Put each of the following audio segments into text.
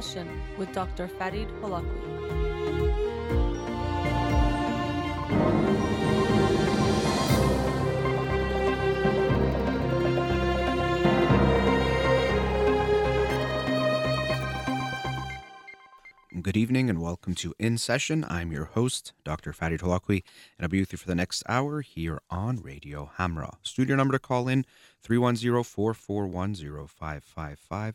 Session with Dr. Farid Holakouee. Good evening and welcome to In Session. I'm your host, Dr. Farid Holakouee, and I'll be with you for the next hour here on Radio Hamra. Studio number to call in 310-441-0555.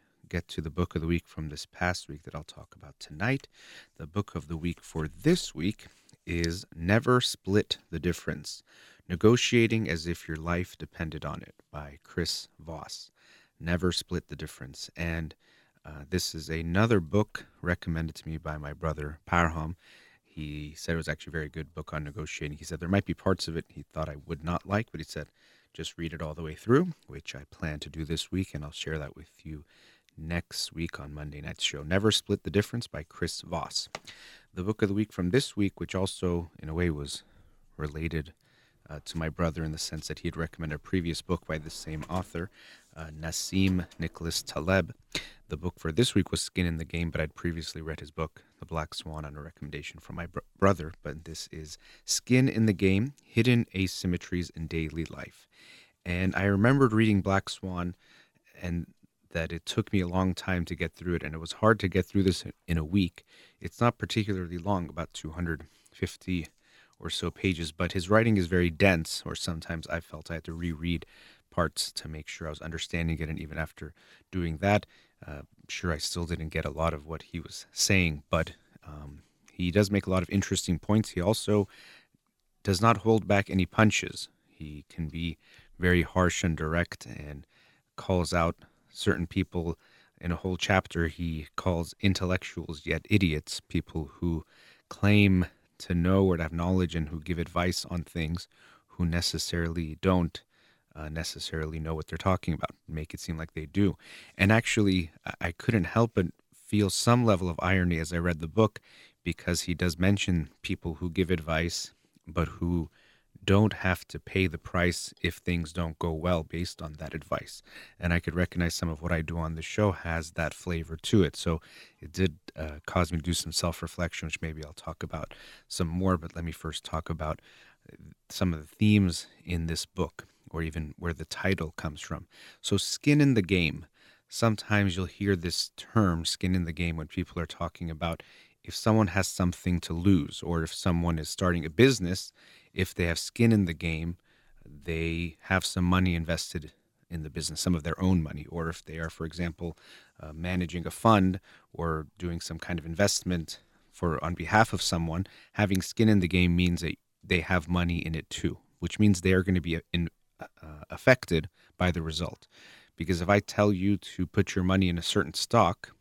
get to the book of the week from this past week that I'll talk about tonight, the book of the week for this week is Never Split the Difference Negotiating as If Your Life Depended on It by Chris Voss. Never Split the Difference. And uh, this is another book recommended to me by my brother Parham. He said it was actually a very good book on negotiating. He said there might be parts of it he thought I would not like, but he said just read it all the way through, which I plan to do this week, and I'll share that with you next week on Monday night's show. Never Split the Difference by Chris Voss. The book of the week from this week, which also in a way was related uh, to my brother in the sense that he had recommended a previous book by the same author, uh, Nassim Nicholas Taleb. The book for this week was Skin in the Game, but I'd previously read his book, The Black Swan, on a recommendation from my br- brother. But this is Skin in the Game Hidden Asymmetries in Daily Life. And I remembered reading Black Swan and that it took me a long time to get through it, and it was hard to get through this in a week. It's not particularly long, about 250 or so pages, but his writing is very dense, or sometimes I felt I had to reread parts to make sure I was understanding it. And even after doing that, uh, sure I still didn't get a lot of what he was saying, but um, he does make a lot of interesting points. He also does not hold back any punches. He can be very harsh and direct and calls out certain people in a whole chapter he calls intellectuals yet idiots people who claim to know or to have knowledge and who give advice on things who necessarily don't uh, necessarily know what they're talking about, make it seem like they do. And actually, I couldn't help but feel some level of irony as I read the book because he does mention people who give advice but who don't have to pay the price if things don't go well based on that advice. And I could recognize some of what I do on the show has that flavor to it. So it did uh, cause me to do some self reflection, which maybe I'll talk about some more. But let me first talk about uh, some of the themes in this book, or even where the title comes from. So, skin in the game. Sometimes you'll hear this term, skin in the game, when people are talking about if someone has something to lose or if someone is starting a business if they have skin in the game, they have some money invested in the business, some of their own money, or if they are, for example, uh, managing a fund or doing some kind of investment for on behalf of someone, having skin in the game means that they have money in it too, which means they are going to be uh, in, uh, affected by the result. Because if I tell you to put your money in a certain stock,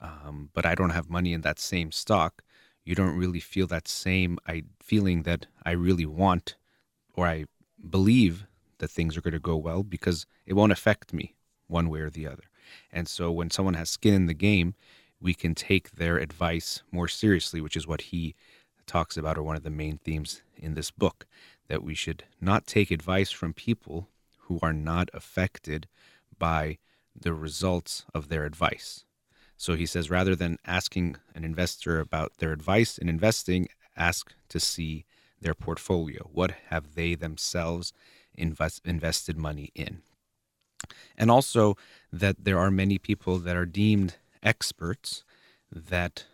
um, but I don't have money in that same stock, you don't really feel that same I, feeling that I really want or I believe that things are going to go well because it won't affect me one way or the other. And so when someone has skin in the game, we can take their advice more seriously, which is what he talks about, or one of the main themes in this book, that we should not take advice from people who are not affected by the results of their advice. So he says rather than asking an investor about their advice in investing, ask to see their portfolio. What have they themselves invest, invested money in? And also that there are many people that are deemed experts that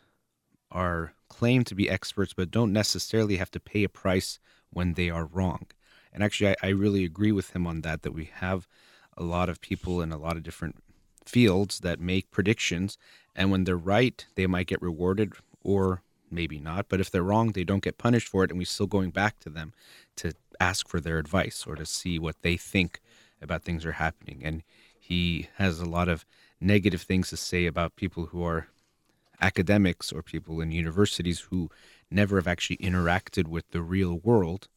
are claimed to be experts but don't necessarily have to pay a price when they are wrong. And actually, I, I really agree with him on that, that we have a lot of people in a lot of different fields that make predictions, and when they're right, they might get rewarded or maybe not. But if they're wrong, they don't get punished for it, and we're still going back to them to ask for their advice or to see what they think about things that are happening. And he has a lot of negative things to say about people who are academics or people in universities who never have actually interacted with the real world,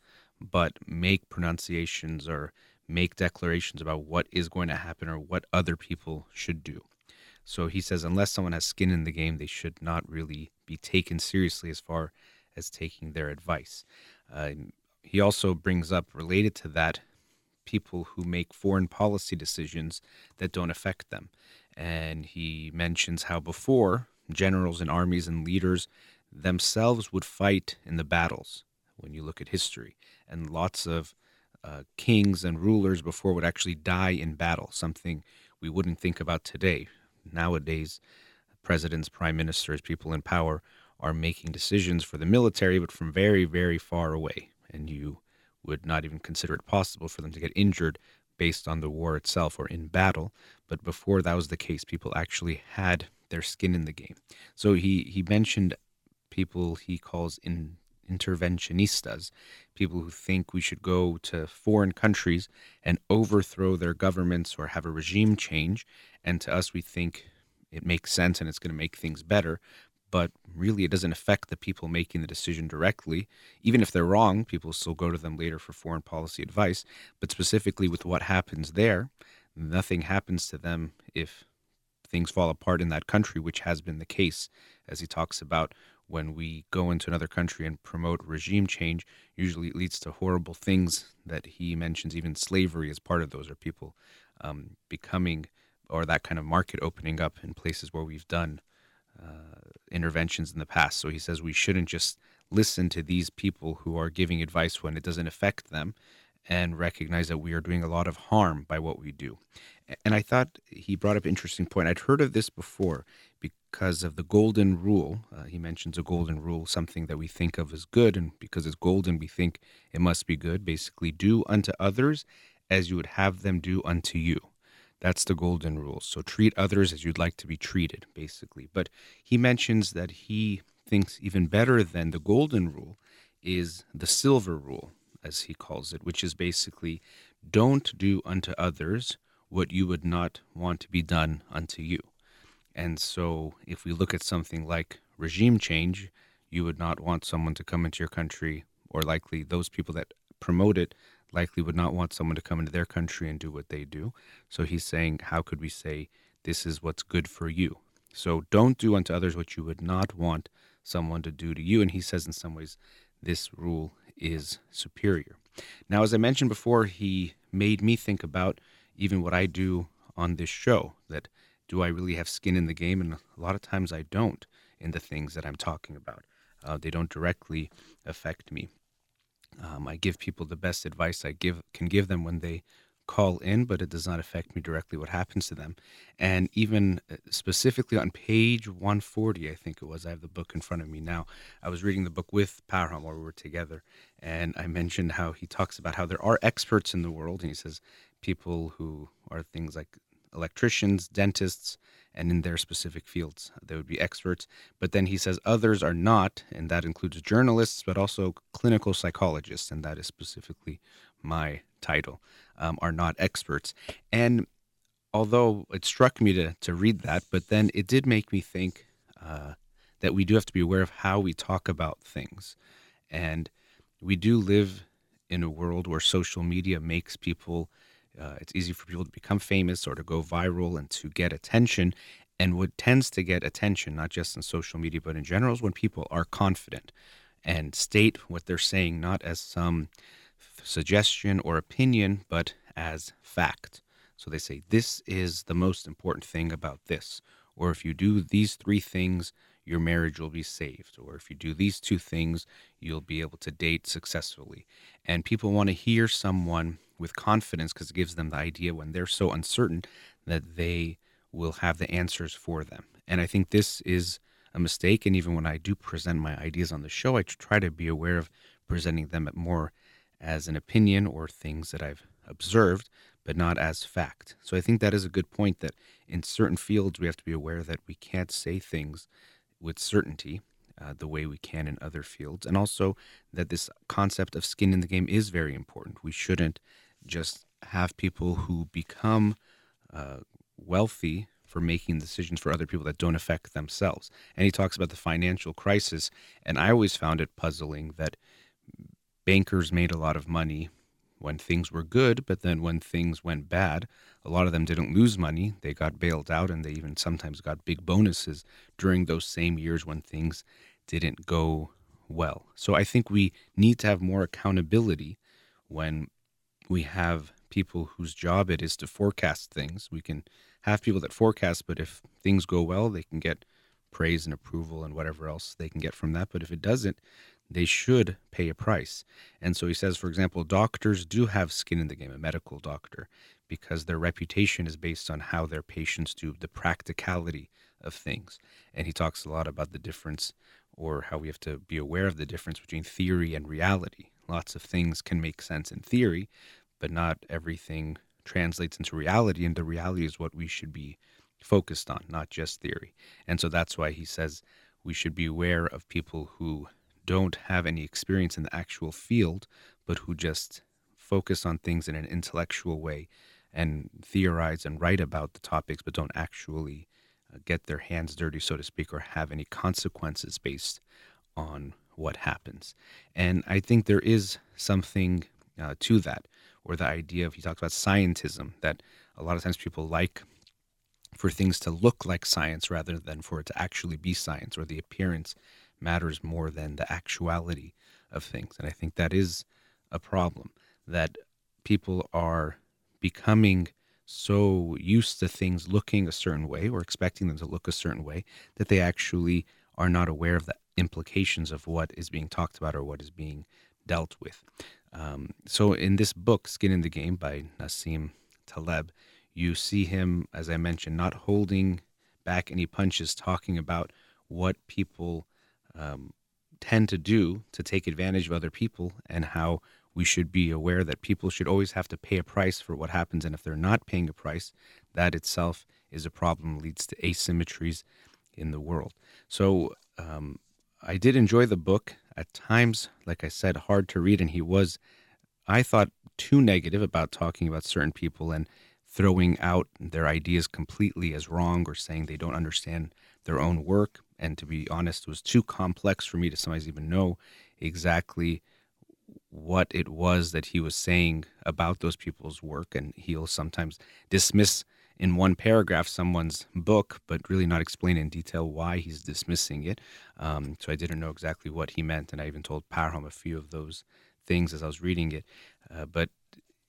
but make pronunciations or make declarations about what is going to happen or what other people should do. So he says, unless someone has skin in the game, they should not really be taken seriously as far as taking their advice. Uh, he also brings up, related to that, people who make foreign policy decisions that don't affect them. And he mentions how before generals and armies and leaders themselves would fight in the battles when you look at history. And lots of uh, kings and rulers before would actually die in battle, something we wouldn't think about today nowadays presidents, prime ministers, people in power are making decisions for the military, but from very, very far away. And you would not even consider it possible for them to get injured based on the war itself or in battle. But before that was the case, people actually had their skin in the game. So he, he mentioned people he calls in interventionistas, people who think we should go to foreign countries and overthrow their governments or have a regime change. And to us, we think it makes sense and it's going to make things better. But really, it doesn't affect the people making the decision directly. Even if they're wrong, people still go to them later for foreign policy advice. But specifically with what happens there, nothing happens to them if things fall apart in that country, which has been the case, as he talks about when we go into another country and promote regime change, usually it leads to horrible things that he mentions. Even slavery as part of those, or people um, becoming, or that kind of market opening up in places where we've done uh, interventions in the past. So he says we shouldn't just listen to these people who are giving advice when it doesn't affect them and recognize that we are doing a lot of harm by what we do. And I thought he brought up an interesting point. I'd heard of this before because of the golden rule. Uh, he mentions a golden rule, something that we think of as good, and because it's golden, we think it must be good. Basically, do unto others as you would have them do unto you. That's the golden rule. So treat others as you'd like to be treated, basically. But he mentions that he thinks even better than the golden rule is the silver rule, as he calls it, which is basically don't do unto others what you would not want to be done unto you. And so, if we look at something like regime change, you would not want someone to come into your country, or likely those people that promote it likely would not want someone to come into their country and do what they do. So, he's saying, how could we say this is what's good for you? So, don't do unto others what you would not want someone to do to you. And he says, in some ways, this rule is superior. Now, as I mentioned before, he made me think about even what I do on this show that do I really have skin in the game? And a lot of times I don't in the things that I'm talking about. Uh, they don't directly affect me. Um, I give people the best advice I give can give them when they call in, but it does not affect me directly what happens to them. And even uh, specifically on page 140, I think it was, I have the book in front of me now. I was reading the book with Parham while we were together, and I mentioned how he talks about how there are experts in the world, and he says people who are things like electricians, dentists, and in their specific fields. They would be experts. But then he says others are not, and that includes journalists, but also clinical psychologists, and that is specifically my title, um, are not experts. And although it struck me to, to read that, but then it did make me think uh, that we do have to be aware of how we talk about things. And we do live in a world where social media makes people uh, it's easy for people to become famous or to go viral and to get attention. And what tends to get attention, not just in social media, but in general, is when people are confident and state what they're saying, not as some suggestion or opinion, but as fact. So they say, This is the most important thing about this. Or if you do these three things, your marriage will be saved. Or if you do these two things, you'll be able to date successfully. And people want to hear someone with confidence because it gives them the idea when they're so uncertain that they will have the answers for them. And I think this is a mistake. And even when I do present my ideas on the show, I try to be aware of presenting them more as an opinion or things that I've observed, but not as fact. So I think that is a good point that in certain fields we have to be aware that we can't say things with certainty uh, the way we can in other fields. And also that this concept of skin in the game is very important. We shouldn't just have people who become uh, wealthy for making decisions for other people that don't affect themselves. And he talks about the financial crisis. And I always found it puzzling that bankers made a lot of money when things were good, but then when things went bad, a lot of them didn't lose money. They got bailed out and they even sometimes got big bonuses during those same years when things didn't go well. So I think we need to have more accountability when we have people whose job it is to forecast things. We can have people that forecast, but if things go well, they can get praise and approval and whatever else they can get from that. But if it doesn't, they should pay a price. And so he says, for example, doctors do have skin in the game, a medical doctor, because their reputation is based on how their patients do, the practicality of things. And he talks a lot about the difference or how we have to be aware of the difference between theory and reality. Lots of things can make sense in theory, but not everything translates into reality. And the reality is what we should be focused on, not just theory. And so that's why he says we should be aware of people who don't have any experience in the actual field, but who just focus on things in an intellectual way and theorize and write about the topics, but don't actually uh, get their hands dirty, so to speak, or have any consequences based on what happens. And I think there is something uh, to that, or the idea of, he talks about scientism, that a lot of times people like for things to look like science rather than for it to actually be science, or the appearance matters more than the actuality of things. And I think that is a problem that people are becoming so used to things looking a certain way or expecting them to look a certain way that they actually are not aware of the implications of what is being talked about or what is being dealt with. Um, so, in this book, Skin in the Game by Nassim Taleb, you see him, as I mentioned, not holding back any punches, talking about what people um, tend to do to take advantage of other people and how we should be aware that people should always have to pay a price for what happens. And if they're not paying a price, that itself is a problem, leads to asymmetries in the world. So um, I did enjoy the book. At times, like I said, hard to read. And he was, I thought, too negative about talking about certain people and throwing out their ideas completely as wrong or saying they don't understand their own work. And to be honest, it was too complex for me to sometimes even know exactly what it was that he was saying about those people's work. And he'll sometimes dismiss in one paragraph someone's book, but really not explain in detail why he's dismissing it. Um, so I didn't know exactly what he meant. And I even told Parham a few of those things as I was reading it. Uh, but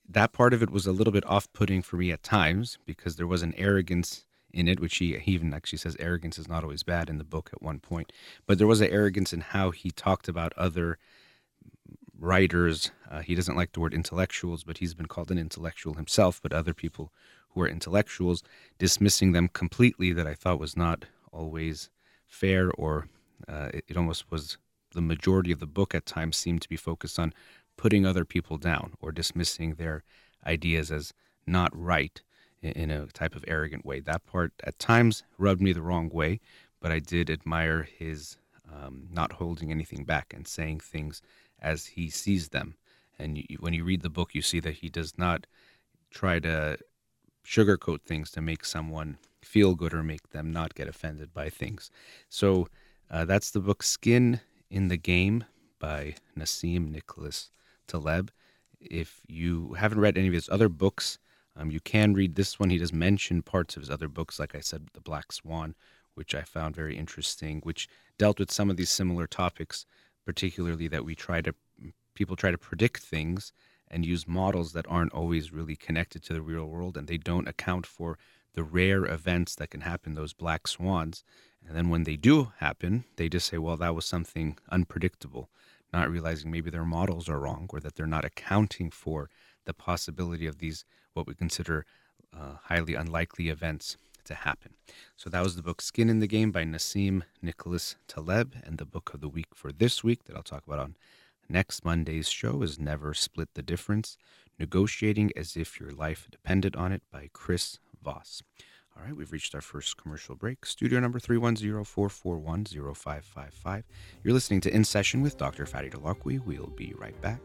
that part of it was a little bit off putting for me at times because there was an arrogance in it, which he, he even actually says arrogance is not always bad in the book at one point. But there was an arrogance in how he talked about other writers. Uh, he doesn't like the word intellectuals, but he's been called an intellectual himself. But other people who are intellectuals, dismissing them completely, that I thought was not always fair, or uh, it, it almost was the majority of the book at times seemed to be focused on putting other people down or dismissing their ideas as not right in, in a type of arrogant way. That part at times rubbed me the wrong way, but I did admire his um, not holding anything back and saying things as he sees them. And you, when you read the book, you see that he does not try to sugarcoat things to make someone feel good or make them not get offended by things. So uh, that's the book Skin in the Game by Nassim Nicholas Taleb. If you haven't read any of his other books, um, you can read this one. He does mention parts of his other books, like I said, The Black Swan, which I found very interesting, which dealt with some of these similar topics particularly that we try to people try to predict things and use models that aren't always really connected to the real world and they don't account for the rare events that can happen those black swans and then when they do happen they just say well that was something unpredictable not realizing maybe their models are wrong or that they're not accounting for the possibility of these what we consider uh, highly unlikely events to happen. So that was the book Skin in the Game by Nassim Nicholas Taleb. And the book of the week for this week that I'll talk about on next Monday's show is Never Split the Difference Negotiating as If Your Life Depended on It by Chris Voss. All right, we've reached our first commercial break. Studio number 310-441-0555. You're listening to In Session with Dr. Farid Holakouee. We'll be right back.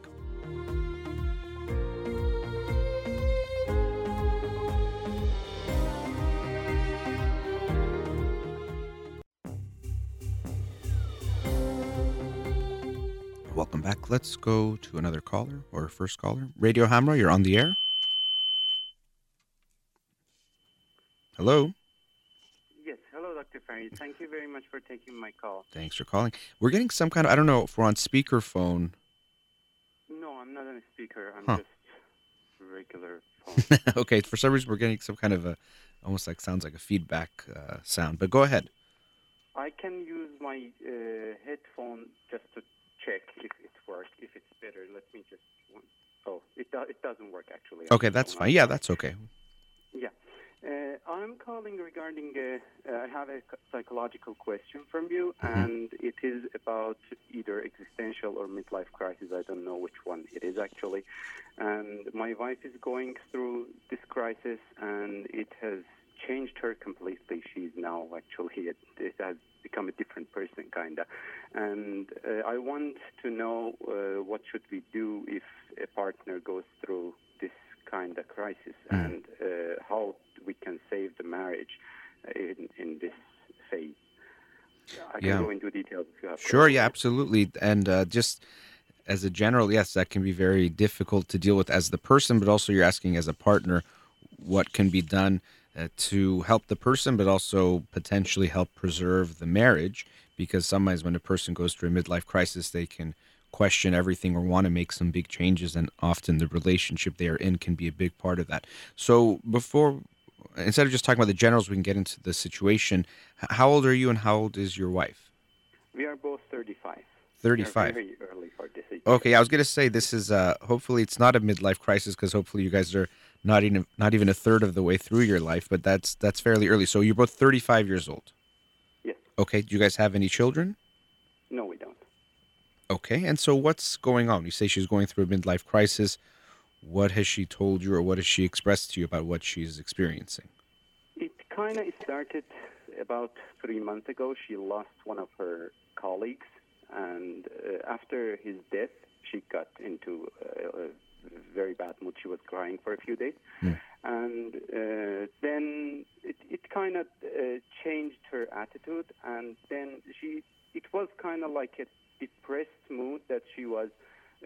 Let's go to another caller or first caller. Radio Hamra, you're on the air. Hello. Yes, hello, Dr. Farid. Thank you very much for taking my call. Thanks for calling. We're getting some kind of I don't know if we're on speakerphone. No, I'm not on a speaker. I'm Huh. just regular phone. okay, for some reason we're getting some kind of a almost like sounds like a feedback uh, sound. But go ahead. I can use my uh, headphone just to check if it works, if it's better. Let me just. Oh, it do- it doesn't work actually. Okay, that's fine. Yeah, that's okay. Yeah. Uh, I'm calling regarding, uh, I have a psychological question from you, Mhm. and it is about either existential or midlife crisis. I don't know which one it is actually. And my wife is going through this crisis, and it has changed her completely. She's now actually, it, it has become a different person, kind of. And uh, I want to know uh, what should we do if a partner goes through this kind of crisis Mm. and uh, how we can save the marriage in, in this phase. I can Yeah. go into details if you have Sure, yeah, absolutely. And uh, just as a general, yes, that can be very difficult to deal with as the person, but also you're asking as a partner what can be done uh, to help the person, but also potentially help preserve the marriage. Because sometimes when a person goes through a midlife crisis, they can question everything or want to make some big changes, and often the relationship they are in can be a big part of that. So, before instead of just talking about the generals, we can get into the situation. How old are you, and how old is your wife? We are both 35. 35. Very early for this. Okay, I was gonna say this is uh hopefully it's not a midlife crisis because hopefully you guys are not even not even a third of the way through your life, but that's that's fairly early. So you're both 35 years old. Yes. Okay. Do you guys have any children? No, we don't. Okay. And so what's going on? You say she's going through a midlife crisis. What has she told you, or what has she expressed to you about what she's experiencing? It kind of started about three months ago. She lost one of her colleagues, and uh, after his death, she got into uh, very bad mood. She was crying for a few days, Hmm. and uh, then it, it kind of uh, changed her attitude, and then she it was kind of like a depressed mood that she was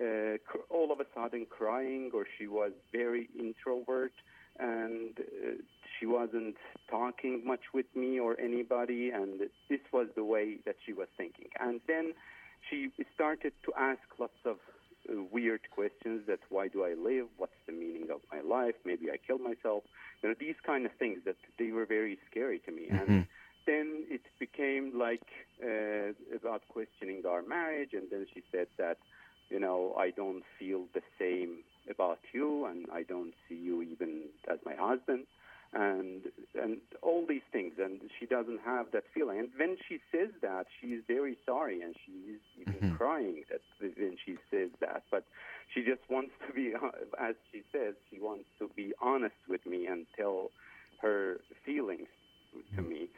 uh, cr- all of a sudden crying, or she was very introvert, and uh, she wasn't talking much with me or anybody, and this was the way that she was thinking. And then she started to ask lots of weird questions that why do I live? What's the meaning of my life? Maybe I kill myself. You know, these kind of things that they were very scary to me. And Mhm. then it became like uh, about questioning our marriage, and then she said that, you know, I don't feel the same about you, and I don't see you even as my husband, and and all these things, and she doesn't have that feeling. And when she says that, she is very sorry, and she is even Mhm. crying that when she says that. But she just wants to be, as she says, she wants to be honest with me and tell her feelings to me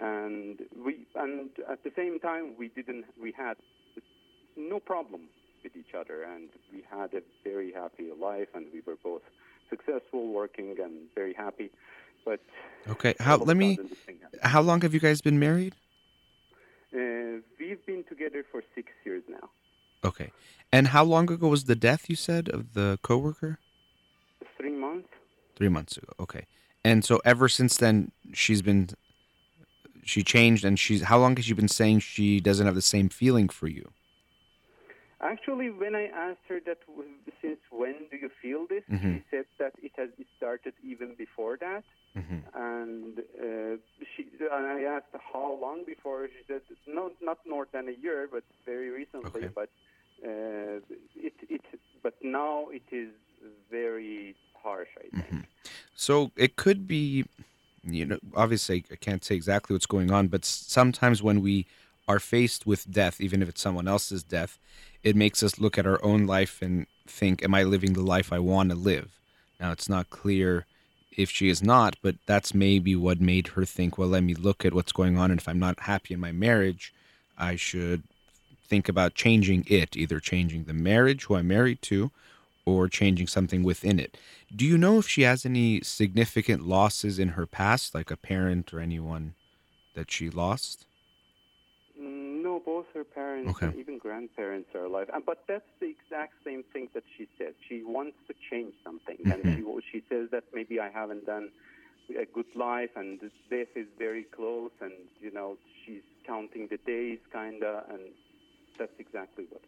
and we and at the same time we didn't we had no problem with each other and we had a very happy life and we were both successful working and very happy but Okay. How? all of a Let me. sudden this thing happened. How long have you guys been married? uh, we've been together for six years now Okay. And how long ago was the death you said of the coworker? three months Three months ago. Okay. And so ever since then, she's been, she changed, and she's. How long has she been saying she doesn't have the same feeling for you? Actually, when I asked her that, since when do you feel this, Mhm. she said that it has started even before that. Mm-hmm. And uh, she, and I asked how long before. She said no, not more than a year, but very recently. Okay. But uh, it, it, but now it is very harsh. I think. Mhm. So it could be, you know, obviously I can't say exactly what's going on, but sometimes when we are faced with death, even if it's someone else's death, it makes us look at our own life and think, "Am I living the life I want to live?" Now it's not clear if she is not, but that's maybe what made her think, "Well, let me look at what's going on, and if I'm not happy in my marriage, I should think about changing it, either changing the marriage who I'm married to, or changing something within it." Do you know if she has any significant losses in her past, like a parent or anyone that she lost? No, both her parents Okay. and even grandparents are alive. But that's the exact same thing that she said. She wants to change something, and mm-hmm. she she says that maybe I haven't done a good life, and death is very close, and you know she's counting the days, kinda, and that's exactly what.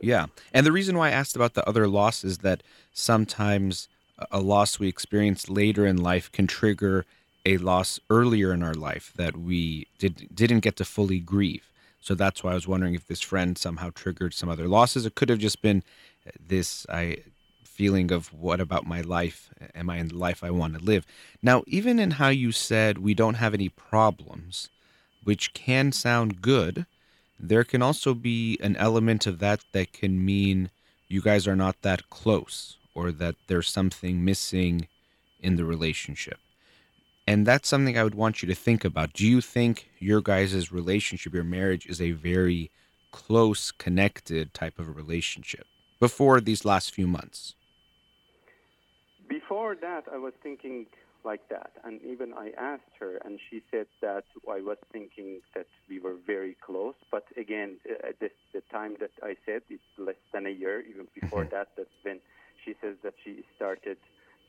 Yeah. And the reason why I asked about the other loss is that sometimes a- a loss we experience later in life can trigger a loss earlier in our life that we did didn't get to fully grieve. So that's why I was wondering if this friend somehow triggered some other losses. It could have just been uh, this I feeling of what about my life? Am I in the life I want to live? Now, even in how you said we don't have any problems, which can sound good, there can also be an element of that that can mean you guys are not that close or that there's something missing in the relationship. And that's something I would want you to think about. Do you think your guys' relationship, your marriage, is a very close, connected type of a relationship before these last few months? Before that, I was thinking like that, and even I asked her, and she said that I was thinking that we were very close. But again, uh, at this, the time that I said it's less than a year. Even before that, that's when she says that she started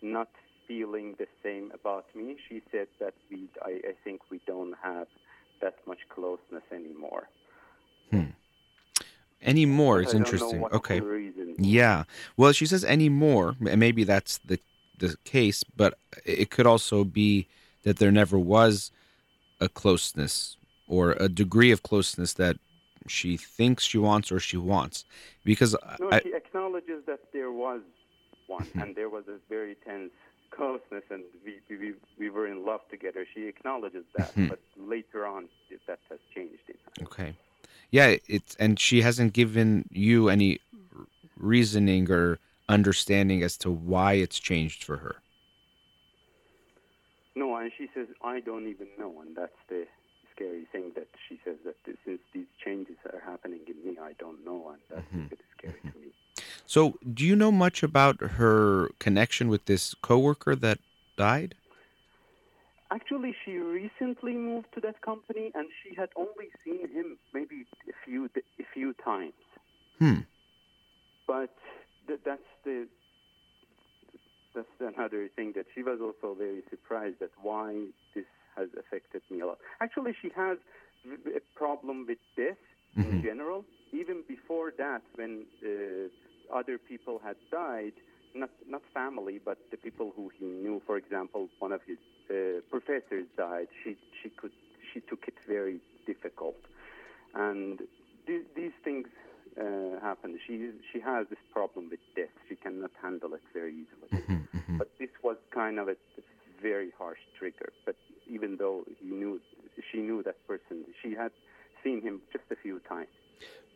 not feeling the same about me. She said that we, I, I think we don't have that much closeness anymore. Hmm. Any more is I don't know interesting. Okay. Yeah. Well, she says anymore. and maybe that's the the case, but it could also be that there never was a closeness or a degree of closeness that she thinks she wants or she wants. Because No, I, she acknowledges that there was one, mm-hmm. and there was a very tense closeness, and we, we, we were in love together. She acknowledges that, hmm. but later on, that has changed. Okay. Yeah, it's and she hasn't given you any reasoning or understanding as to why it's changed for her. No, and she says, I don't even know, and that's the scary thing that she says that since these changes are happening in me, I don't know, and that's mm-hmm. a bit scary to me. So, do you know much about her connection with this coworker that died? Actually, she recently moved to that company, and she had only seen him maybe a few a few times. Hmm. But th- that's the that's another thing that she was also very surprised at why this has affected me a lot. Actually, she has a problem with death in general. Even before that, when uh, other people had died, not not family, but the people who he knew. For example, one of his uh, professors died. She she could she took it very difficult, and th- these things uh, happen. She she has this problem with death. She cannot handle it very easily. But this was kind of a, very harsh trigger. But even though he knew, she knew that person. She had seen him just a few times.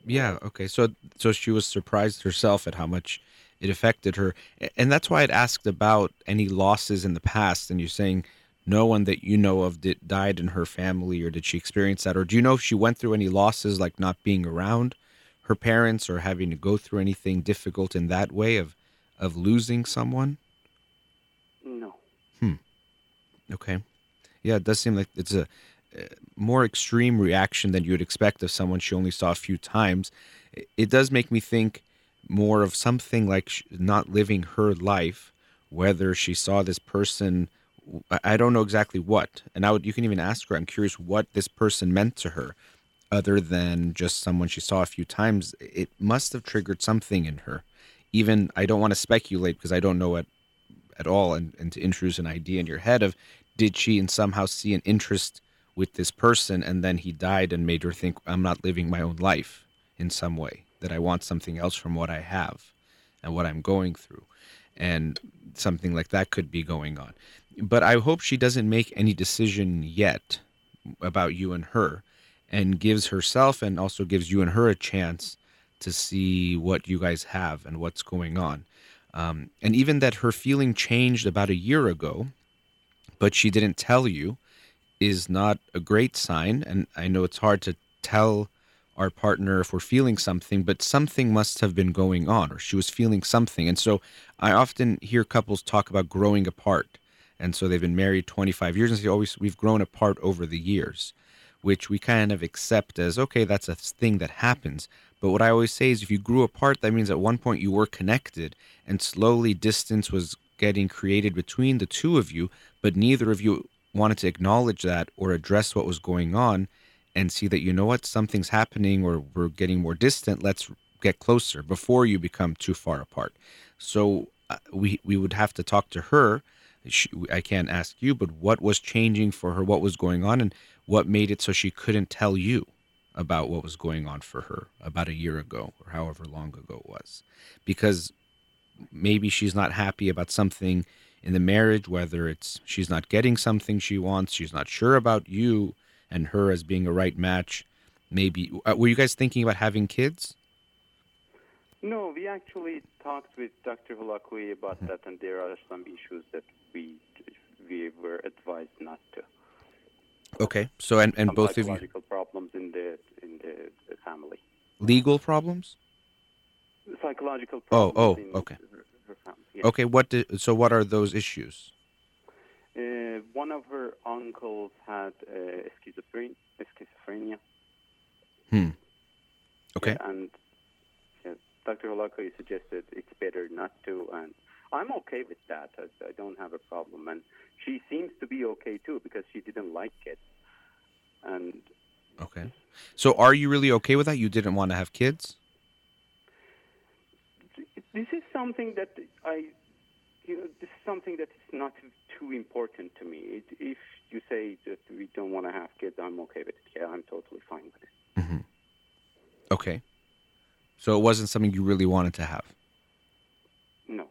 Yeah. Okay. So, so she was surprised herself at how much it affected her, and that's why I'd asked about any losses in the past. And you're saying no one that you know of did died in her family, or did she experience that, or do you know if she went through any losses, like not being around her parents, or having to go through anything difficult in that way of of losing someone? No. Hmm. Okay. Yeah, it does seem like it's a more extreme reaction than you would expect of someone she only saw a few times. It- does make me think more of something like not living her life, whether she saw this person. I- don't know exactly what, and I would. You can even ask her. I'm curious what this person meant to her, other than just someone she saw a few times. It must have triggered something in her. Even I don't want to speculate because I don't know what at all and, and to introduce an idea in your head of did she and somehow see an interest with this person and then he died and made her think i'm not living my own life in some way that i want something else from what i have and what i'm going through. And something like that could be going on. But i hope she doesn't make any decision yet about you and her and gives herself and also gives you and her a chance to see what you guys have and what's going on. Um, and even that her feeling changed about a year ago, but she didn't tell you, is not a great sign. And I know it's hard to tell our partner if we're feeling something, but something must have been going on, or she was feeling something. And so I often hear couples talk about growing apart. And so they've been married 25 years and say, always, we've grown apart over the years, which we kind of accept as okay, that's a thing that happens. But what I always say is if you grew apart, that means at one point you were connected and slowly distance was getting created between the two of you, but neither of you wanted to acknowledge that or address what was going on and see that, you know what, something's happening or we're getting more distant. Let's get closer before you become too far apart. So uh, we, we would have to talk to her. She, I can't ask you, but what was changing for her? What was going on? And what made it so she couldn't tell you about what was going on for her about a year ago or however long ago it was? Because maybe she's not happy about something in the marriage, whether it's she's not getting something she wants, she's not sure about you and her as being a right match. Maybe uh, were you guys thinking about having kids? No, we actually talked with Dr. Holakouee about mm-hmm. that, and there are some issues that we we were advised not to. Okay, so and, and some both of you psychological problems in the in the, family. Legal problems. Psychological problems. Oh, oh, okay. Her, her family, yes. Okay, what so what are those issues? Uh, one of her uncles had uh, schizophrenia. schizophrenia. Hmm. Okay. Yeah, and yeah, Dr. Holakouee suggested it's better not to, and I'm okay with that. I, I don't have a problem, and she seems to be okay too because she didn't like it. And okay, so are you really okay with that? You didn't want to have kids. This is something that I, you know, this is something that is not too important to me. It, if you say that we don't want to have kids, I'm okay with it. Yeah, I'm totally fine with it. Mm-hmm. Okay. So it wasn't something you really wanted to have. No.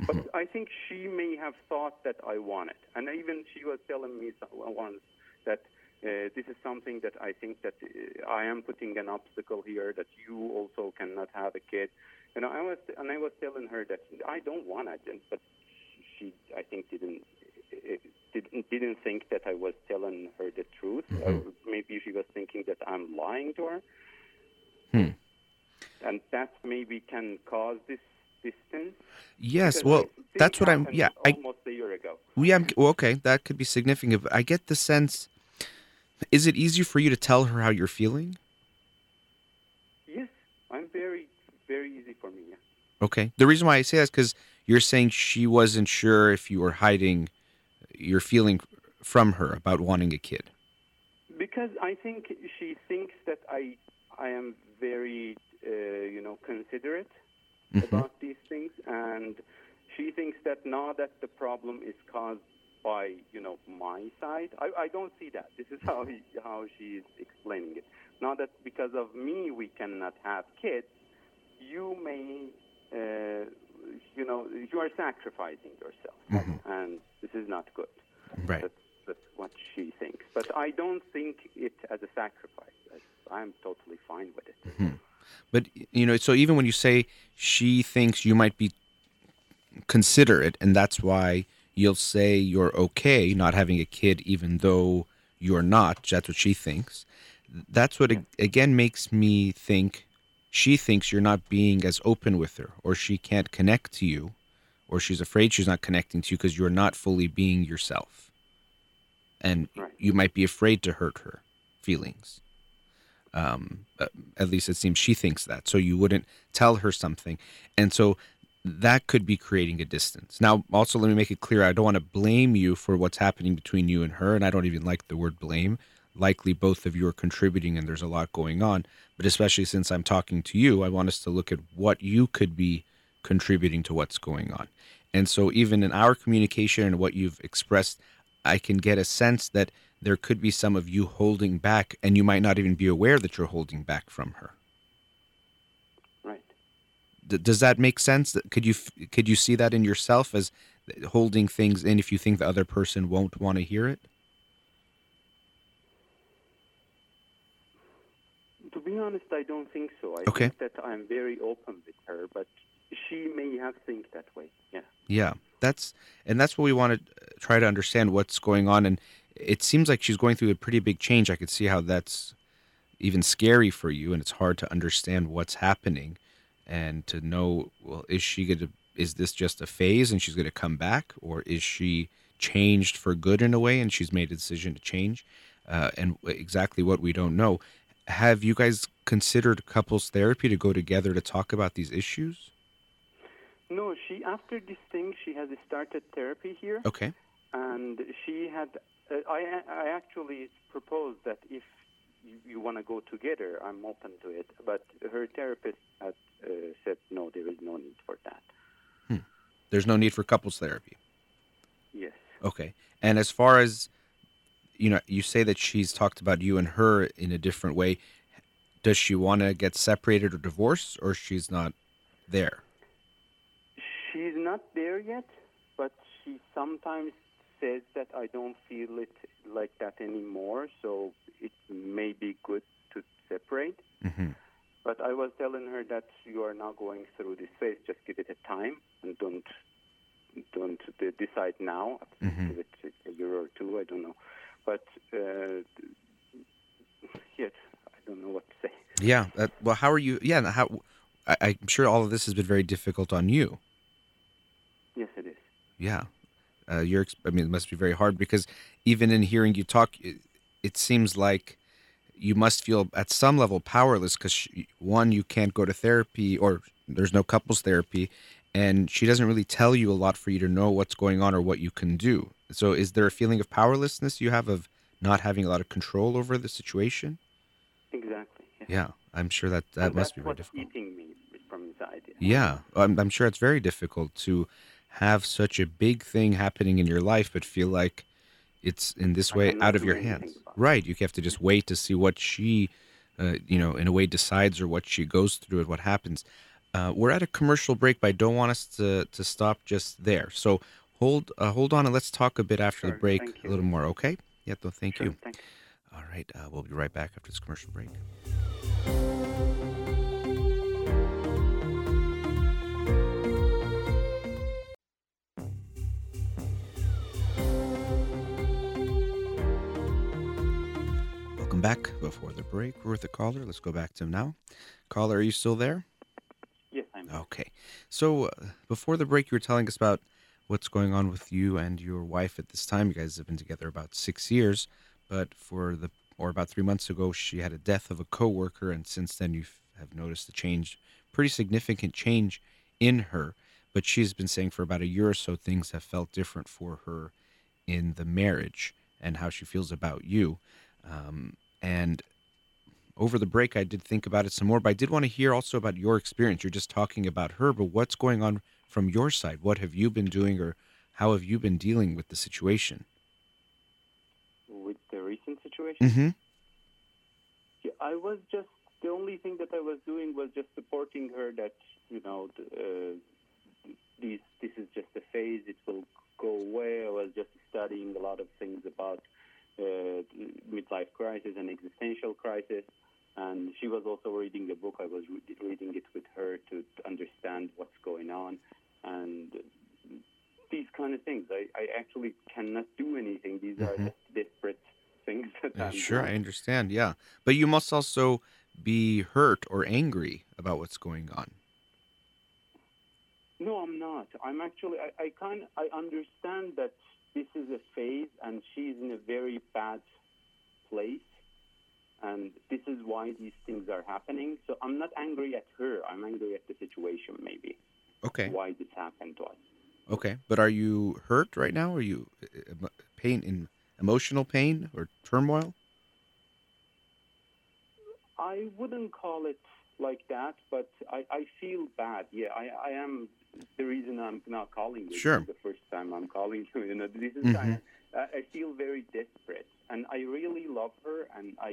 But mm-hmm. I think she may have thought that I want it. And even she was telling me once that uh, this is something that I think that uh, I am putting an obstacle here, that you also cannot have a kid. And I was, and I was telling her that I don't want it, but she, I think, didn't didn't didn't think that I was telling her the truth. Mm-hmm. maybe she was thinking that I'm lying to her. Hmm. And that maybe can cause this distance. Yes, well, that's what I'm. Yeah, almost I, a year ago. We am well, okay. That could be significant. I get the sense. Is it easy for you to tell her how you're feeling? Yes, I'm very, very easy for me. Yeah. Okay. The reason why I say that is because you're saying she wasn't sure if you were hiding your feeling from her about wanting a kid. Because I think she thinks that I, I am very, uh, you know, considerate mm-hmm. about these things, and she thinks that now that the problem is caused by you know my side, I, I don't see that. This is how he, how she is explaining it. Now that because of me we cannot have kids, you may uh, you know you are sacrificing yourself, mm-hmm. and this is not good. Right. That's, that's what she thinks. But I don't think it as a sacrifice. I'm totally fine with it. Mm-hmm. But you know, so even when you say she thinks you might be considerate, and that's why you'll say you're okay not having a kid, even though you're not. That's what she thinks. That's what again makes me think she thinks you're not being as open with her, or she can't connect to you, or she's afraid she's not connecting to you because you're not fully being yourself, and right. you might be afraid to hurt her feelings. Um, at least it seems she thinks that. So you wouldn't tell her something. And so that could be creating a distance. Now, also, let me make it clear I don't want to blame you for what's happening between you and her. And I don't even like the word blame. Likely both of you are contributing and there's a lot going on. But especially since I'm talking to you, I want us to look at what you could be contributing to what's going on. And so, even in our communication and what you've expressed, I can get a sense that there could be some of you holding back, and you might not even be aware that you're holding back from her. Right. D- does that make sense? Could you could you see that in yourself as uh, holding things in if you think the other person won't want to hear it? To be honest, I don't think so. I okay. think that I'm very open with her, but she may have think that way. Yeah. Yeah, that's and that's what we want to try to understand what's going on and it seems like she's going through a pretty big change. I could see how that's even scary for you, and it's hard to understand what's happening and to know well, is she going to, is this just a phase and she's going to come back, or is she changed for good in a way and she's made a decision to change? uh, and exactly what we don't know. Have you guys considered couples therapy to go together to talk about these issues? No, she after this thing she has started therapy here, Okay. and she had. Uh, I I actually proposed that if you, you want to go together, I'm open to it. But her therapist had uh, said no, there is no need for that. There's no need for couples therapy. Yes. Okay. And as far as you know, you say that she's talked about you and her in a different way. Does she want to get separated or divorced, or she's not there? She's not there yet, but she sometimes says that I don't feel it like that anymore, so it may be good to separate. Mm-hmm. But I was telling her that you are now going through this phase. Just give it a time and don't don't decide now. Mhm. Give it a year or two. I don't know. But uh, yes, I don't know what to say. Yeah. That, well, how are you? Yeah. How? I, I'm sure all of this has been very difficult on you. Yes, it is. Yeah. Uh, you're. I mean, it must be very hard because even in hearing you talk, it, it seems like you must feel at some level powerless because one, you can't go to therapy or there's no couples therapy, and she doesn't really tell you a lot for you to know what's going on or what you can do. So, is there a feeling of powerlessness you have of not having a lot of control over the situation? Exactly. yes. Yeah, I'm sure that that And must be very what's difficult. eating me from inside. Yeah, I'm, I'm sure it's very difficult to have such a big thing happening in your life, but feel like it's in this way out of your hands. Right. You have to just wait to see what she, uh, you know, in a way decides or what she goes through and what happens. Uh, we're at a commercial break, but I don't want us to, to stop just there. So hold uh, hold on and let's talk a bit after the break a little more. Okay? Yeah. No, thank Sure, you. thank you. All right. Uh, we'll be right back after this commercial break. Welcome back. Before the break, we're with the caller. Let's go back to him now. Caller, are you still there? Yes, I'm. Okay. So uh, before the break, you were telling us about what's going on with you and your wife at this time. You guys have been together about six years, but for the or about three months ago, she had a death of a coworker, and since then you have noticed a change, pretty significant change in her. But she's been saying for about a year or so things have felt different for her in the marriage and how she feels about you. Um, and over the break, I did think about it some more, but I did want to hear also about your experience. You're just talking about her, but what's going on from your side? What have you been doing, or how have you been dealing with the situation? With the recent situation, Mm-hmm. Yeah, I was just the only thing that I was doing was just supporting her. That you know, uh, these this is just a phase; it will go away. I was just studying a lot of things about midlife crisis and existential crisis, and she was also reading the book. I was re- reading it with her to, to understand what's going on, and these kind of things. I, I actually cannot do anything. These are Mhm. just desperate things that I'm Sure, I understand. Yeah, but you must also be hurt or angry about what's going on. No, I'm not. I'm actually. I, I kind. I understand that this is a phase, and she's in a very bad place, and this is why these things are happening. So I'm not angry at her. I'm angry at the situation, maybe Okay, why this happened to us. okay, but are you hurt right now? Are you uh, pain in emotional pain or turmoil? I wouldn't call it like that, but I, I feel bad. Yeah, I, I am. The reason I'm not calling you Sure. the first time I'm calling you. You know, this is Mhm. kind of. I I feel very desperate, and I really love her, and I,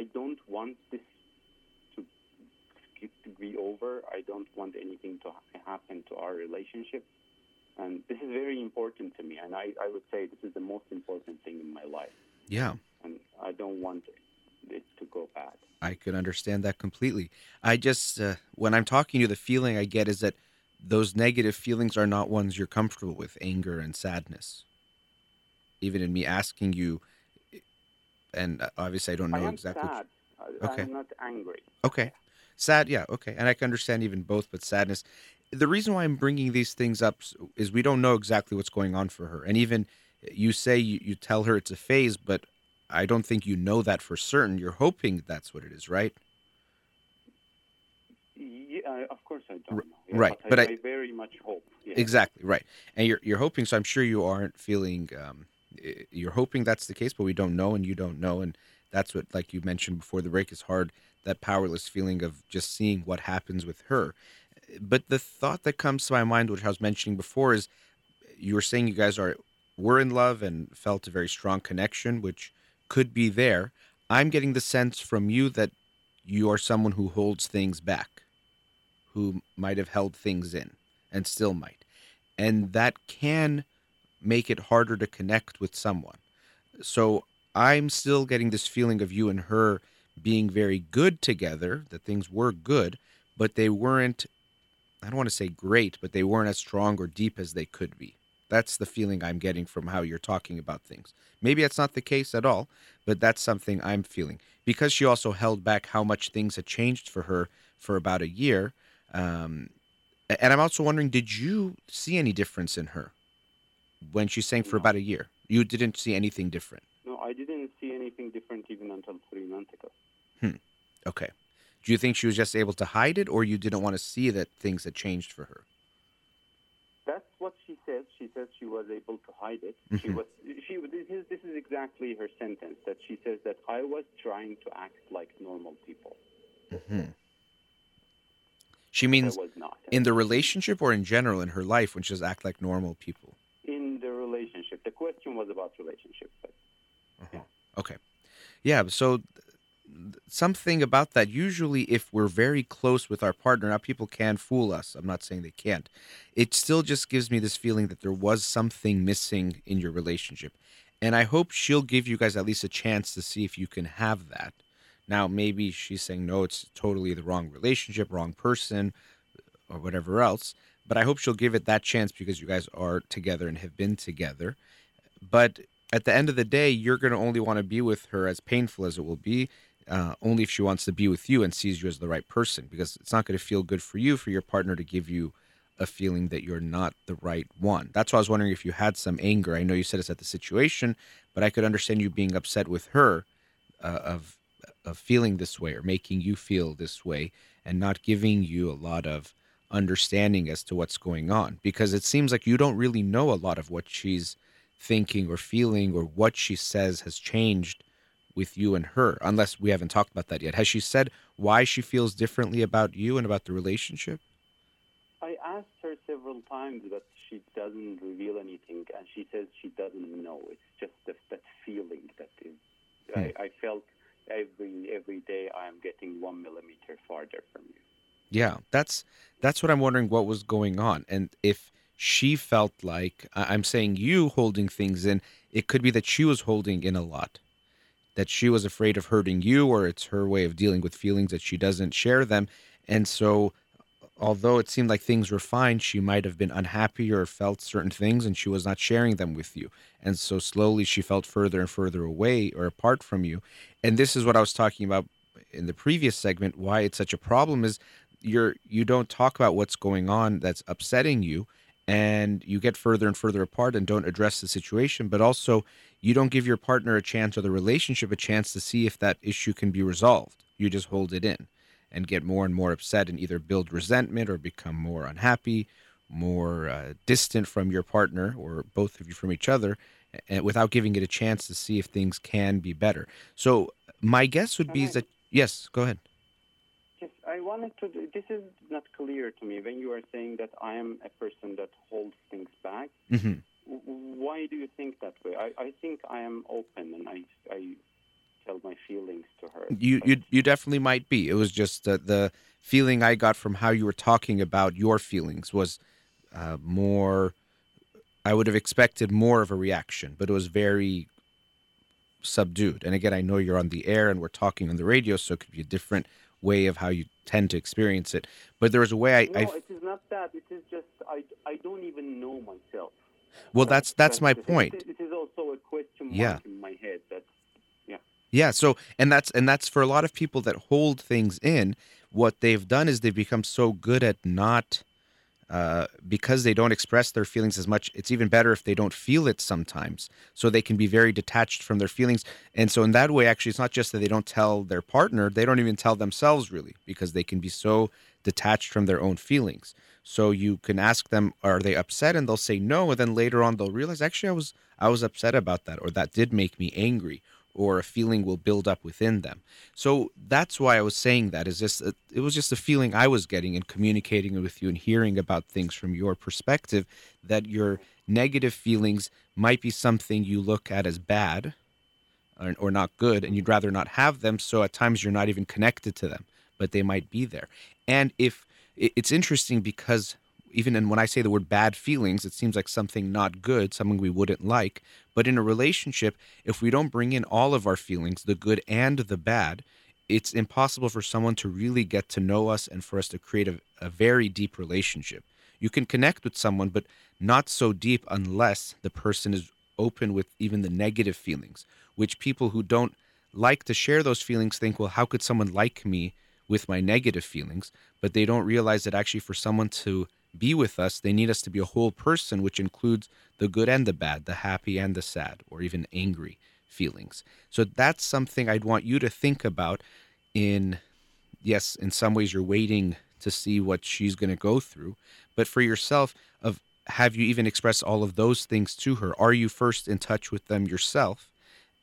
I don't want this to to be over. I don't want anything to happen to our relationship, and this is very important to me. And I, I would say this is the most important thing in my life, Yeah. and I don't want it to go bad. I could understand that completely. I just, uh, when I'm talking to you, the feeling I get is that those negative feelings are not ones you're comfortable with anger and sadness. Even in me asking you, and uh, obviously I don't know I am exactly. sad. Okay. I'm not angry. Okay. Sad, yeah, okay. And I can understand even both, but sadness. The reason why I'm bringing these things up is we don't know exactly what's going on for her. And even you say you, you tell her it's a phase, but I don't think you know that for certain. You're hoping that's what it is, right? Yeah, of course I don't know. Yeah, right, but, but I, I- I very much hope. Yeah. Exactly right, and you're you're hoping. So I'm sure you aren't feeling. Um, you're hoping that's the case, but we don't know, and you don't know, and that's what, like you mentioned before the break, is hard. That powerless feeling of just seeing what happens with her. But the thought that comes to my mind, which I was mentioning before, is you were saying you guys are were in love and felt a very strong connection, which could be there. I'm getting the sense from you that you are someone who holds things back, who might have held things in and still might. And that can make it harder to connect with someone. So I'm still getting this feeling of you and her being very good together, that things were good, but they weren't, I don't want to say great, but they weren't as strong or deep as they could be. That's the feeling I'm getting from how you're talking about things. Maybe that's not the case at all, but that's something I'm feeling. Because she also held back how much things had changed for her for about a year. Um, and I'm also wondering, did you see any difference in her when she sang for No. about a year? You didn't see anything different. No, I didn't see anything different even until three months ago. Hmm. Okay. Do you think she was just able to hide it, or you didn't want to see that things had changed for her? That's what she says. She says she was able to hide it. She Mhm. was. She. This is, this is exactly her sentence. That she says that I was trying to act like normal people. hmm She means I was not. in the relationship or in general in her life when she says act like normal people. in the relationship. The question was about relationship. But Uh-huh. Okay. Yeah. So th- something about that. Usually, if we're very close with our partner, now people can fool us. I'm not saying they can't. It still just gives me this feeling that there was something missing in your relationship. And I hope she'll give you guys at least a chance to see if you can have that. Now, maybe she's saying, no, it's totally the wrong relationship, wrong person, or whatever else. But I hope she'll give it that chance because you guys are together and have been together. But at the end of the day, you're going to only want to be with her, as painful as it will be, uh, only if she wants to be with you and sees you as the right person. Because it's not going to feel good for you for your partner to give you a feeling that you're not the right one. That's why I was wondering if you had some anger. I know you said it's at the situation, but I could understand you being upset with her uh, of of feeling this way or making you feel this way and not giving you a lot of understanding as to what's going on because it seems like you don't really know a lot of what she's thinking or feeling or what she says has changed with you and her unless we haven't talked about that yet has she said why she feels differently about you and about the relationship I asked her several times, but she doesn't reveal anything, and she says she doesn't know. It's just that, that feeling that is. Hmm. I, I felt every every day I am getting one millimeter farther from you. Yeah, that's that's what I'm wondering what was going on and if she felt like I'm saying you holding things in, it could be that she was holding in a lot. That she was afraid of hurting you or it's her way of dealing with feelings that she doesn't share them. And so although it seemed like things were fine, she might have been unhappy or felt certain things and she was not sharing them with you. And so slowly she felt further and further away or apart from you. And this is what I was talking about in the previous segment why it's such a problem is you're you don't talk about what's going on that's upsetting you and you get further and further apart and don't address the situation but also you don't give your partner a chance or the relationship a chance to see if that issue can be resolved. You just hold it in and get more and more upset and either build resentment or become more unhappy more uh, distant from your partner or both of you from each other and without giving it a chance to see if things can be better. So my guess would be is that yes go ahead I wanted to. This is not clear to me when you are saying that I am a person that holds things back. hmm Why do you think that way? I, I think I am open and I I tell my feelings to her. You you you definitely might be. It was just uh, the feeling I got from how you were talking about your feelings was uh, more. I would have expected more of a reaction, but it was very subdued. And again, I know you're on the air and we're talking on the radio, so it could be a different way of how you tend to experience it. But there was a way I, No, I it is not that. It is just I, I don't even know myself. well, that's that's my it is- point. It is also a question mark Yeah. in my head. That yeah. Yeah, so and that's and that's for a lot of people that hold things in, what they've done is they've become so good at not uh, because they don't express their feelings as much, it's even better if they don't feel it sometimes. So they can be very detached from their feelings. And so, in that way, actually, it's not just that they don't tell their partner, they don't even tell themselves really, because they can be so detached from their own feelings. So you can ask them, are they upset? And they'll say no. And then later on, they'll realize, actually, I was, I was upset about that, or that did make me angry or a feeling will build up within them. So that's why I was saying that is just uh, it was just a feeling I was getting and communicating with you and hearing about things from your perspective that your negative feelings might be something you look at as bad or, or not good and you'd rather not have them so at times you're not even connected to them but they might be there. And if it's interesting because even in, when I say the word bad feelings, it seems like something not good, something we wouldn't like. But in a relationship, if we don't bring in all of our feelings, the good and the bad, it's impossible for someone to really get to know us and for us to create a, a very deep relationship. You can connect with someone, but not so deep unless the person is open with even the negative feelings, which people who don't like to share those feelings think, well, how could someone like me with my negative feelings? But they don't realize that actually for someone to be with us, they need us to be a whole person, which includes the good and the bad, the happy and the sad, or even angry feelings. So that's something I'd want you to think about in, yes, in some ways you're waiting to see what she's going to go through, but for yourself, of have you even expressed all of those things to her? Are you first in touch with them yourself?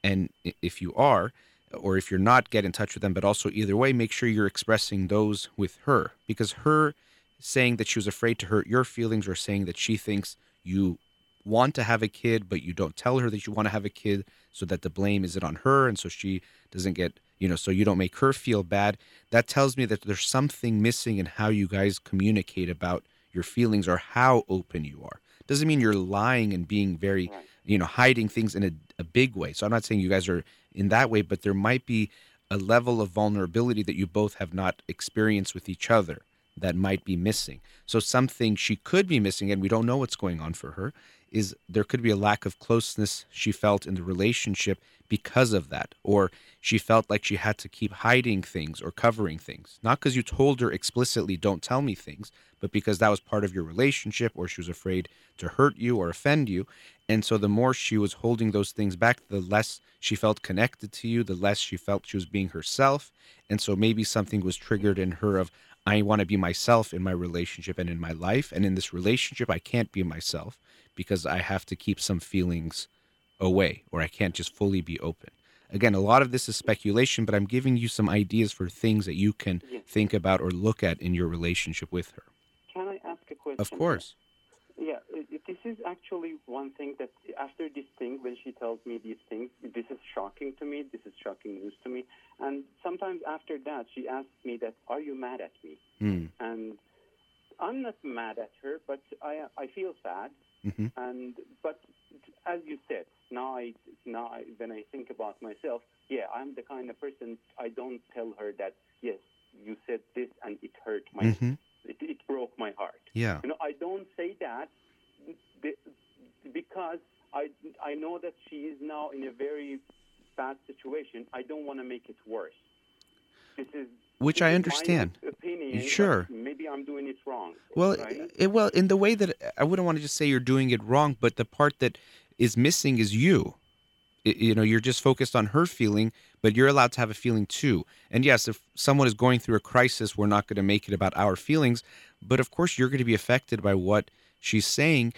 And if you are, or if you're not, get in touch with them. But also, either way, make sure you're expressing those with her because her saying that she was afraid to hurt your feelings or saying that she thinks you want to have a kid but you don't tell her that you want to have a kid so that the blame isn't on her and so she doesn't get you know so you don't make her feel bad. That tells me that there's something missing in how you guys communicate about your feelings or how open you are. Doesn't mean you're lying and being very you know hiding things in a, a big way. So i'm not saying you guys are in that way but there might be a level of vulnerability that you both have not experienced with each other that might be missing. So something she could be missing, and we don't know what's going on for her, is there could be a lack of closeness she felt in the relationship because of that, or she felt like she had to keep hiding things or covering things. Not because you told her explicitly, don't tell me things, but because that was part of your relationship, or she was afraid to hurt you or offend you. And so the more she was holding those things back, the less she felt connected to you, the less she felt she was being herself. And so maybe something was triggered in her of, I want to be myself in my relationship and in my life. And in this relationship, I can't be myself because I have to keep some feelings away or I can't just fully be open. Again, a lot of this is speculation, but I'm giving you some ideas for things that you can yes. think about or look at in your relationship with her. Can I ask a question? Of course. Yeah, is actually one thing that after this thing, when she tells me these things, this is shocking to me. This is shocking news to me. And sometimes after that, she asks me that, "Are you mad at me?" Mm. And I'm not mad at her, but I I feel sad. Mm-hmm. And but as you said, now I now I, when I think about myself, yeah, I'm the kind of person I don't tell her that yes, you said this and it hurt my mm-hmm. it, it broke my heart. Yeah. You know, I don't say that because I I know that she is now in a very bad situation. I don't want to make it worse. This is which I understand. Opinion, sure. Maybe I'm doing it wrong. Well, right? it, well, in the way that I wouldn't want to just say you're doing it wrong, but the part that is missing is you. It, you know, you're just focused on her feeling, but you're allowed to have a feeling too. And yes, if someone is going through a crisis, we're not going to make it about our feelings, but of course you're going to be affected by what she's saying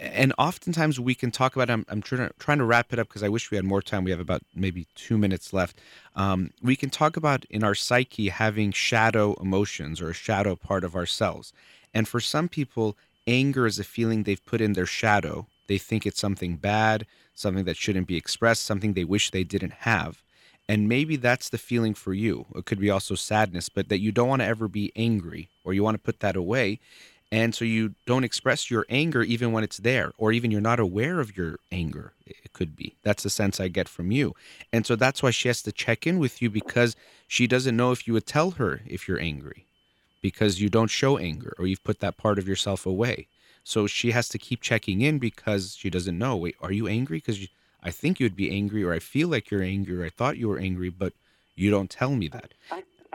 and oftentimes we can talk about. I'm, I'm trying to trying to wrap it up because I wish we had more time. We have about maybe two minutes left. Um, we can talk about in our psyche having shadow emotions or a shadow part of ourselves, and for some people, anger is a feeling they've put in their shadow. They think it's something bad, something that shouldn't be expressed, something they wish they didn't have. And maybe that's the feeling for you. It could be also sadness, but that you don't want to ever be angry or you want to put that away. And so you don't express your anger even when it's there, or even you're not aware of your anger. It could be. That's the sense I get from you. And so that's why she has to check in with you because she doesn't know if you would tell her if you're angry because you don't show anger or you've put that part of yourself away. So she has to keep checking in because she doesn't know. Wait, are you angry? Because I think you'd be angry, or I feel like you're angry, or I thought you were angry, but you don't tell me that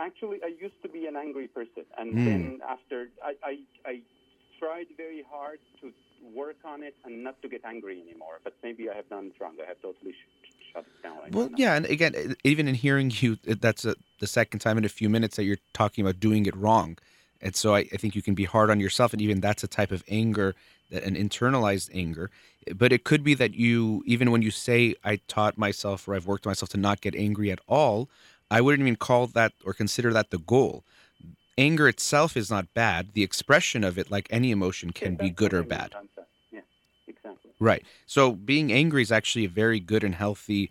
actually, I used to be an angry person, and mm. then after I, I, I tried very hard to work on it and not to get angry anymore. But maybe I have done it wrong. I have totally sh- shut it down. Well, yeah, and again, even in hearing you, that's a, the second time in a few minutes that you're talking about doing it wrong, and so I, I think you can be hard on yourself, and even that's a type of anger, that an internalized anger. But it could be that you, even when you say, "I taught myself" or "I've worked myself to not get angry at all," I wouldn't even call that or consider that the goal. Anger itself is not bad. The expression of it, like any emotion, can be good or bad. Yeah, exactly. Right. So being angry is actually a very good and healthy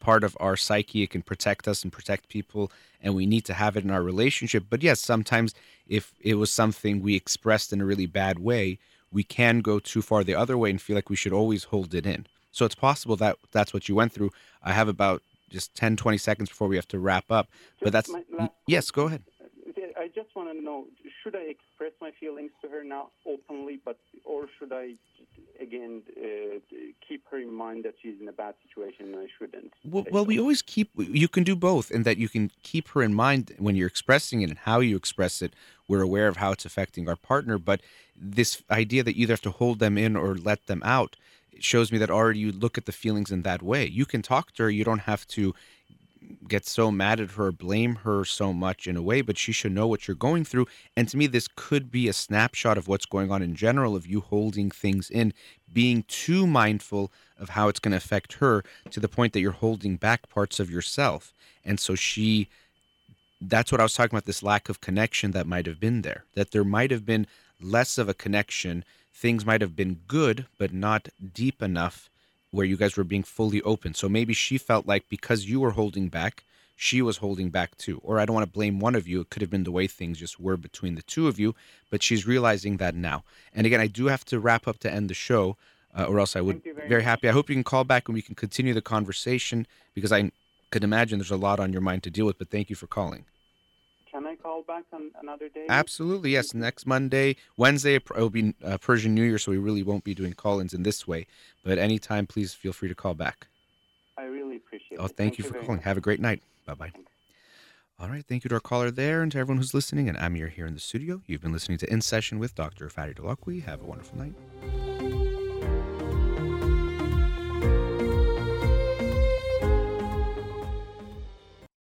part of our psyche. It can protect us and protect people, and we need to have it in our relationship. But yes, sometimes if it was something we expressed in a really bad way, we can go too far the other way and feel like we should always hold it in. So it's possible that that's what you went through. I have about just 10, 20 seconds before we have to wrap up. But that's, last yes, go ahead. Uh, I just want to know: should I express my feelings to her now openly, but or should I again uh, keep her in mind that she's in a bad situation and I shouldn't? Well, well, so? we always keep. You can do both, and that you can keep her in mind when you're expressing it and how you express it. We're aware of how it's affecting our partner, but this idea that you either have to hold them in or let them out it shows me that already you look at the feelings in that way. You can talk to her. You don't have to get so mad at her, blame her so much in a way, but she should know what you're going through. And to me, this could be a snapshot of what's going on in general of you holding things in, being too mindful of how it's going to affect her to the point that you're holding back parts of yourself. And so she, that's what I was talking about this lack of connection that might have been there, that there might have been less of a connection. Things might have been good, but not deep enough where you guys were being fully open. So maybe she felt like because you were holding back, she was holding back too. Or I don't want to blame one of you. It could have been the way things just were between the two of you, but she's realizing that now. And again, I do have to wrap up to end the show, uh, or else I would very, very happy. I hope you can call back and we can continue the conversation because I could imagine there's a lot on your mind to deal with. But thank you for calling. Call back on another day? Absolutely, yes. Next Monday, Wednesday, it will be uh, Persian New Year, so we really won't be doing call-ins in this way. But anytime, please feel free to call back. I really appreciate Oh, it. thank, you for calling. much. Have a great night. Bye bye. All right. Thank you to our caller there and to everyone who's listening. And Amir here in the studio. You've been listening to In Session with Dr. Farid Holakouee. Have a wonderful night.